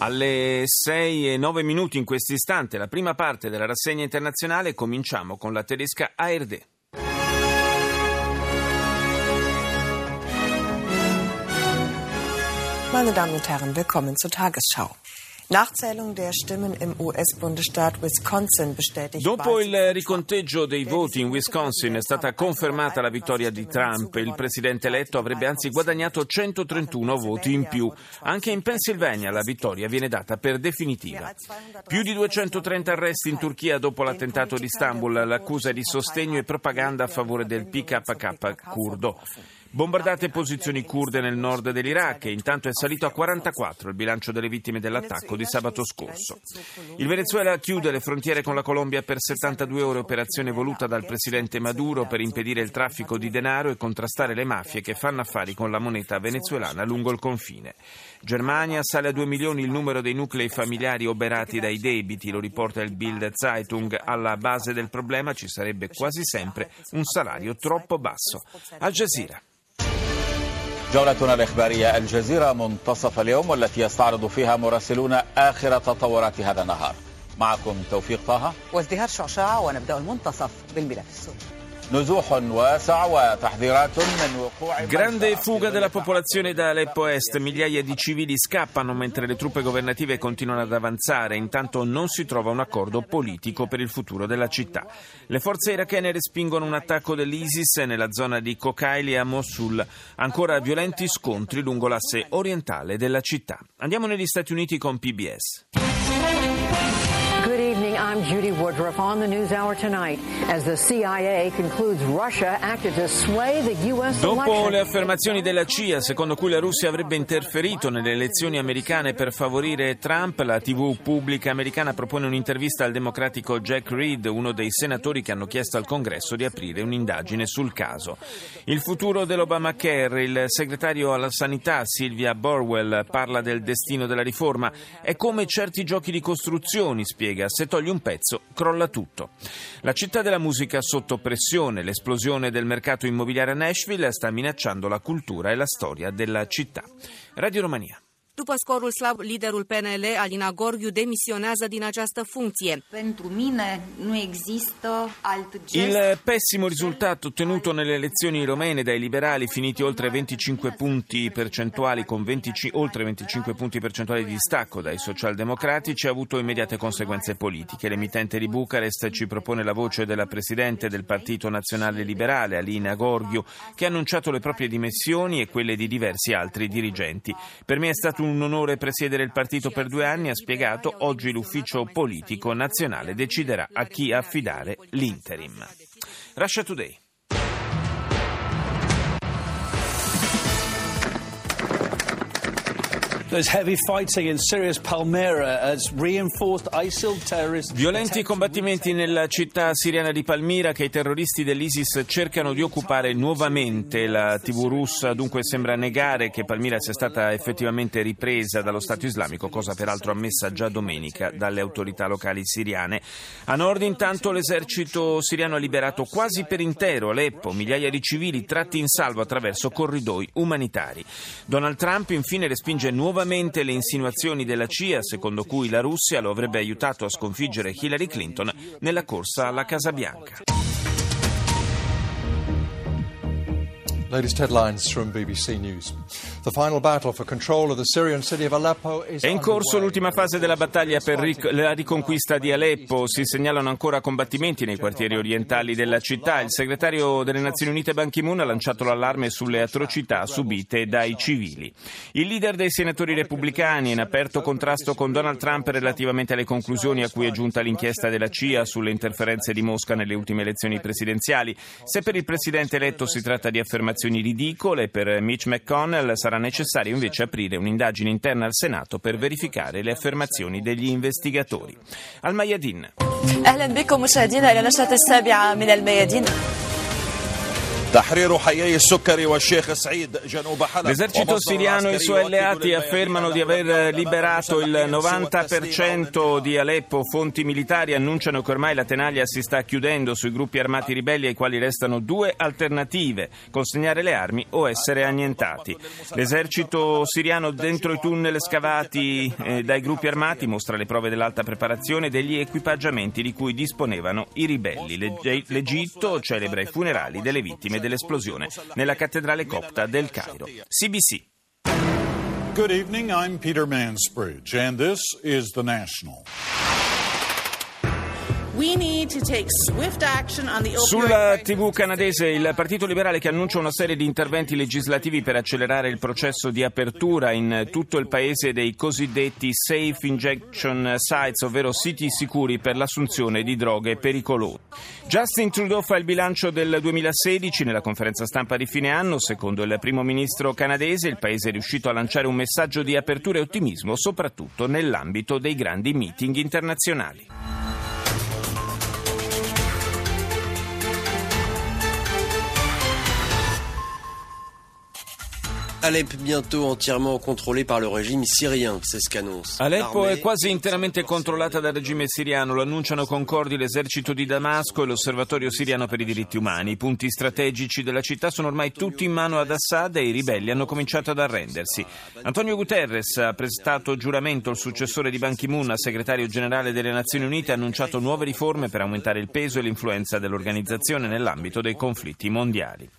Alle 6 e 9 minuti in questo istante, la prima parte della rassegna internazionale, cominciamo con la tedesca ARD. Meine Damen und Herren, willkommen zur Tagesschau. Dopo il riconteggio dei voti in Wisconsin è stata confermata la vittoria di Trump. Il presidente eletto avrebbe anzi guadagnato 131 voti in più. Anche in Pennsylvania la vittoria viene data per definitiva. Più di 230 arresti in Turchia dopo l'attentato di Istanbul. L'accusa è di sostegno e propaganda a favore del PKK kurdo. Bombardate posizioni kurde nel nord dell'Iraq e intanto è salito a 44 il bilancio delle vittime dell'attacco di sabato scorso. Il Venezuela chiude le frontiere con la Colombia per 72 ore, operazione voluta dal presidente Maduro per impedire il traffico di denaro e contrastare le mafie che fanno affari con la moneta venezuelana lungo il confine. Germania sale a 2 milioni il numero dei nuclei familiari oberati dai debiti, lo riporta il Bild Zeitung. Alla base del problema ci sarebbe quasi sempre un salario troppo basso. Al Jazeera. جولتنا الإخبارية الجزيرة منتصف اليوم والتي يستعرض فيها مراسلون آخر تطورات هذا النهار معكم توفيق طه وازدهار شعشاع ونبدأ المنتصف بالملف السوري Grande fuga della popolazione da Aleppo Est, migliaia di civili scappano mentre le truppe governative continuano ad avanzare, intanto non si trova un accordo politico per il futuro della città. Le forze irachene respingono un attacco dell'ISIS nella zona di Kokaili a Mosul, ancora violenti scontri lungo l'asse orientale della città. Andiamo negli Stati Uniti con PBS. I'm Judy Woodruff on the News Hour tonight as the CIA concludes Russia acted to sway the U.S. Dopo le affermazioni della CIA, secondo cui la Russia avrebbe interferito nelle elezioni americane per favorire Trump, la TV pubblica americana propone un'intervista al democratico Jack Reed, uno dei senatori che hanno chiesto al Congresso di aprire un'indagine sul caso. Il futuro dell'Obamacare, il segretario alla sanità Sylvia Burwell parla del destino della riforma. È come certi giochi di costruzioni, spiega, se togli un pezzo crolla tutto. La città della musica sotto pressione, l'esplosione del mercato immobiliare a Nashville sta minacciando la cultura e la storia della città. Radio Romania. După scorul slab, liderul PNL, Alina Gorghiu, demisionează din această funcție. Pentru mine nu există alt gest. Il pessimo risultato ottenuto nelle elezioni romene dai liberali, finiti oltre 25 punti percentuali con 20 oltre 25 punti percentuali di distacco dai socialdemocratici, ha avuto immediate conseguenze politiche. L'emittente di Bucarest ci propone la voce della presidente del Partito Nazionale Liberale, Alina Gorghiu, che ha annunciato le proprie dimissioni e quelle di diversi altri dirigenti. Per me è stato un onore presiedere il partito per due anni, ha spiegato, oggi l'ufficio politico nazionale deciderà a chi affidare l'interim. Russia Today. Violenti combattimenti nella città siriana di Palmira che i terroristi dell'ISIS cercano di occupare nuovamente. La TV russa dunque sembra negare che Palmira sia stata effettivamente ripresa dallo Stato islamico, cosa peraltro ammessa già domenica dalle autorità locali siriane. A nord intanto l'esercito siriano ha liberato quasi per intero Aleppo, migliaia di civili tratti in salvo attraverso corridoi umanitari. Donald Trump infine respinge nuovamente nuovamente le insinuazioni della CIA secondo cui la Russia lo avrebbe aiutato a sconfiggere Hillary Clinton nella corsa alla Casa Bianca. Latest headlines from BBC News. È in corso l'ultima fase della battaglia per ric- la riconquista di Aleppo. Si segnalano ancora combattimenti nei quartieri orientali della città. Il segretario delle Nazioni Unite Ban Ki-moon ha lanciato l'allarme sulle atrocità subite dai civili. Il leader dei senatori repubblicani in aperto contrasto con Donald Trump relativamente alle conclusioni a cui è giunta l'inchiesta della CIA sulle interferenze di Mosca nelle ultime elezioni presidenziali. Se per il presidente eletto si tratta di affermazioni affermazioni ridicole. Per Mitch McConnell sarà necessario invece aprire un'indagine interna al Senato per verificare le affermazioni degli investigatori. Al Mayadin. L'esercito siriano e i suoi alleati affermano di aver liberato il 90% di Aleppo. Fonti militari annunciano che ormai la tenaglia si sta chiudendo sui gruppi armati ribelli ai quali restano due alternative, consegnare le armi o essere annientati. L'esercito siriano dentro i tunnel scavati eh, dai gruppi armati mostra le prove dell'alta preparazione degli equipaggiamenti di cui disponevano i ribelli. L'Egitto celebra i funerali delle vittime dell'esplosione nella cattedrale copta del Cairo. CBC. Good evening, I'm Peter Mansbridge, and this is The National. Sulla TV canadese il Partito Liberale che annuncia una serie di interventi legislativi per accelerare il processo di apertura in tutto il paese dei cosiddetti safe injection sites, ovvero siti sicuri per l'assunzione di droghe pericolose. Justin Trudeau fa il bilancio del 2016 nella conferenza stampa di fine anno. Secondo il primo ministro canadese, il paese è riuscito a lanciare un messaggio di apertura e ottimismo, soprattutto nell'ambito dei grandi meeting internazionali. Alep bientôt entièrement controllée par le régime syrien, c'est ce qu'annonce. Aleppo è quasi interamente controllata dal regime siriano, lo annunciano concordi l'esercito di Damasco e l'osservatorio siriano per i diritti umani. I punti strategici della città sono ormai tutti in mano ad Assad e i ribelli hanno cominciato ad arrendersi. Antonio Guterres ha prestato giuramento al successore di Ban Ki-moon, segretario generale delle Nazioni Unite, ha annunciato nuove riforme per aumentare il peso e l'influenza dell'organizzazione nell'ambito dei conflitti mondiali.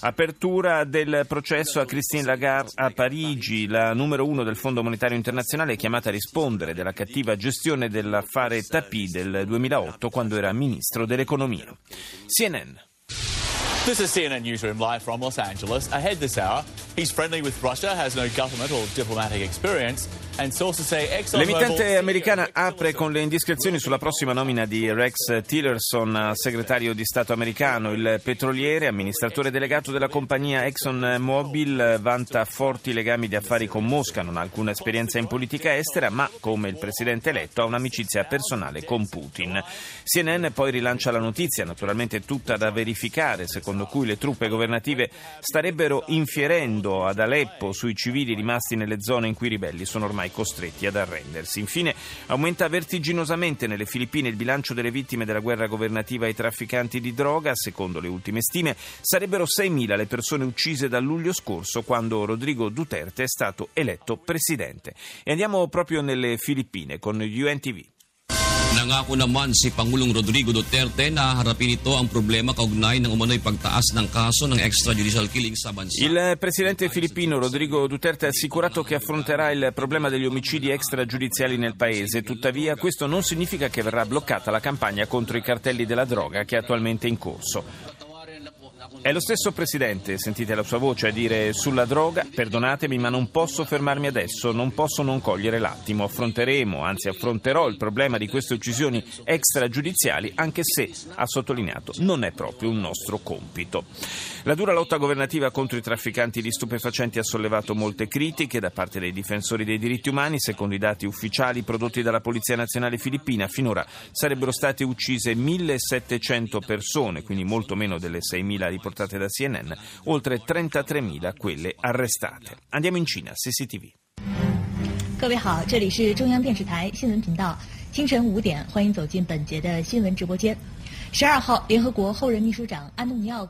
Apertura del processo a Christine Lagarde a Parigi, la numero uno del Fondo Monetario Internazionale è chiamata a rispondere della cattiva gestione dell'affare Tapi del 2008 quando era ministro dell'economia. CNN. This is CNN Newsroom live from Los Angeles. Ahead this hour, L'emittente americana apre con le indiscrezioni sulla prossima nomina di Rex Tillerson, segretario di Stato americano. Il petroliere, amministratore delegato della compagnia ExxonMobil, vanta forti legami di affari con Mosca, non ha alcuna esperienza in politica estera, ma come il presidente eletto ha un'amicizia personale con Putin. CNN poi rilancia la notizia, naturalmente tutta da verificare, secondo cui le truppe governative starebbero infierendo ad Aleppo sui civili rimasti nelle zone in cui i ribelli sono ormai costretti ad arrendersi. Infine, aumenta vertiginosamente nelle Filippine il bilancio delle vittime della guerra governativa ai trafficanti di droga. Secondo le ultime stime, sarebbero 6.000 le persone uccise dal luglio scorso, quando Rodrigo Duterte è stato eletto presidente. E andiamo proprio nelle Filippine con UNTV. Nangako naman si Pangulong Rodrigo Duterte na harapin ito ang problema kaugnay ng umano'y pagtaas ng kaso ng extrajudicial killing sa bansa. Il presidente filippino Rodrigo Duterte ha assicurato che affronterà il problema degli omicidi extragiudiziali nel paese. Tuttavia questo non significa che verrà bloccata la campagna contro i cartelli della droga che è attualmente in corso. È lo stesso Presidente, sentite la sua voce, a dire sulla droga, perdonatemi ma non posso fermarmi adesso, non posso non cogliere l'attimo, affronteremo, anzi affronterò il problema di queste uccisioni extragiudiziali, anche se, ha sottolineato, non è proprio un nostro compito. La dura lotta governativa contro i trafficanti di stupefacenti ha sollevato molte critiche da parte dei difensori dei diritti umani. Secondo i dati ufficiali prodotti dalla Polizia Nazionale Filippina, finora sarebbero state uccise 1700 persone, quindi molto meno delle 6.000 riportate da CNN, oltre 33.000 quelle arrestate. Andiamo in Cina, CCTV. 各位好，这里是中央电视台新闻频道，清晨五点，欢迎走进本节的新闻直播间。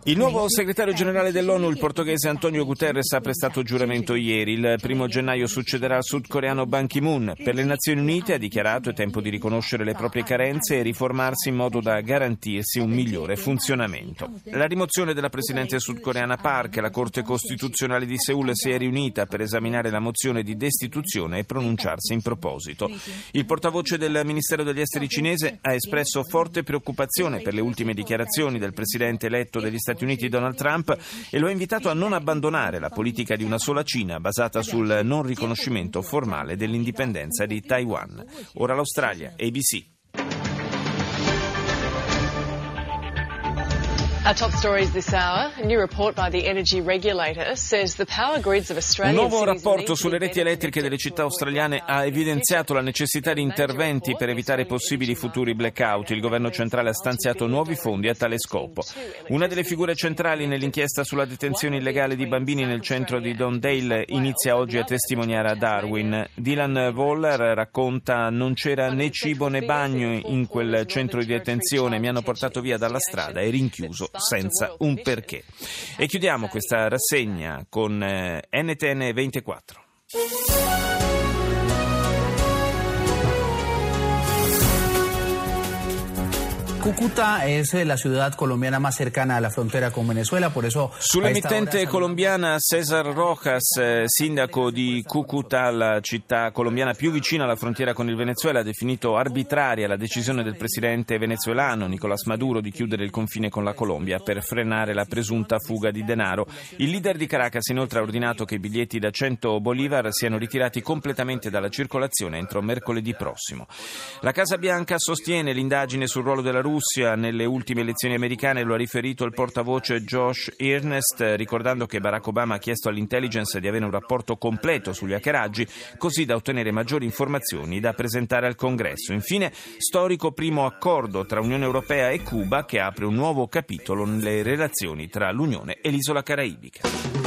Il nuovo segretario generale dell'ONU, il portoghese Antonio Guterres, ha prestato giuramento ieri. Il primo gennaio succederà al sudcoreano Ban Ki-moon. Per le Nazioni Unite ha dichiarato è tempo di riconoscere le proprie carenze e riformarsi in modo da garantirsi un migliore funzionamento. La rimozione della presidente sudcoreana Park, la Corte Costituzionale di Seul si è riunita per esaminare la mozione di destituzione e pronunciarsi in proposito. Il portavoce del Ministero degli Esteri cinese ha espresso forte preoccupazione per le ultime dichiarazioni del presidente eletto degli Stati Uniti Donald Trump e lo ha invitato a non abbandonare la politica di una sola Cina basata sul non riconoscimento formale dell'indipendenza di Taiwan. Ora l'Australia, ABC. Un nuovo rapporto sulle reti elettriche delle città australiane ha evidenziato la necessità di interventi per evitare possibili futuri blackout. Il governo centrale ha stanziato nuovi fondi a tale scopo. Una delle figure centrali nell'inchiesta sulla detenzione illegale di bambini nel centro di Dondale inizia oggi a testimoniare a Darwin. Dylan Waller racconta non c'era né cibo né bagno in quel centro di detenzione, mi hanno portato via dalla strada e rinchiuso senza un perché. E chiudiamo questa rassegna con eh, NTN 24. Cúcuta es eh, la ciudad colombiana más cercana a la frontera con Venezuela, por eso... Sull'emittente colombiana Cesar Rojas, eh, sindaco di Cúcuta, la città colombiana più vicina alla frontiera con il Venezuela, ha definito arbitraria la decisione del presidente venezuelano Nicolás Maduro di chiudere il confine con la Colombia per frenare la presunta fuga di denaro. Il leader di Caracas inoltre ha ordinato che i biglietti da 100 bolivar siano ritirati completamente dalla circolazione entro mercoledì prossimo. La Casa Bianca sostiene l'indagine sul ruolo della Russia nelle ultime elezioni americane, lo ha riferito il portavoce Josh Earnest, ricordando che Barack Obama ha chiesto all'intelligence di avere un rapporto completo sugli hackeraggi, così da ottenere maggiori informazioni da presentare al Congresso. Infine, storico primo accordo tra Unione Europea e Cuba che apre un nuovo capitolo nelle relazioni tra l'Unione e l'isola caraibica.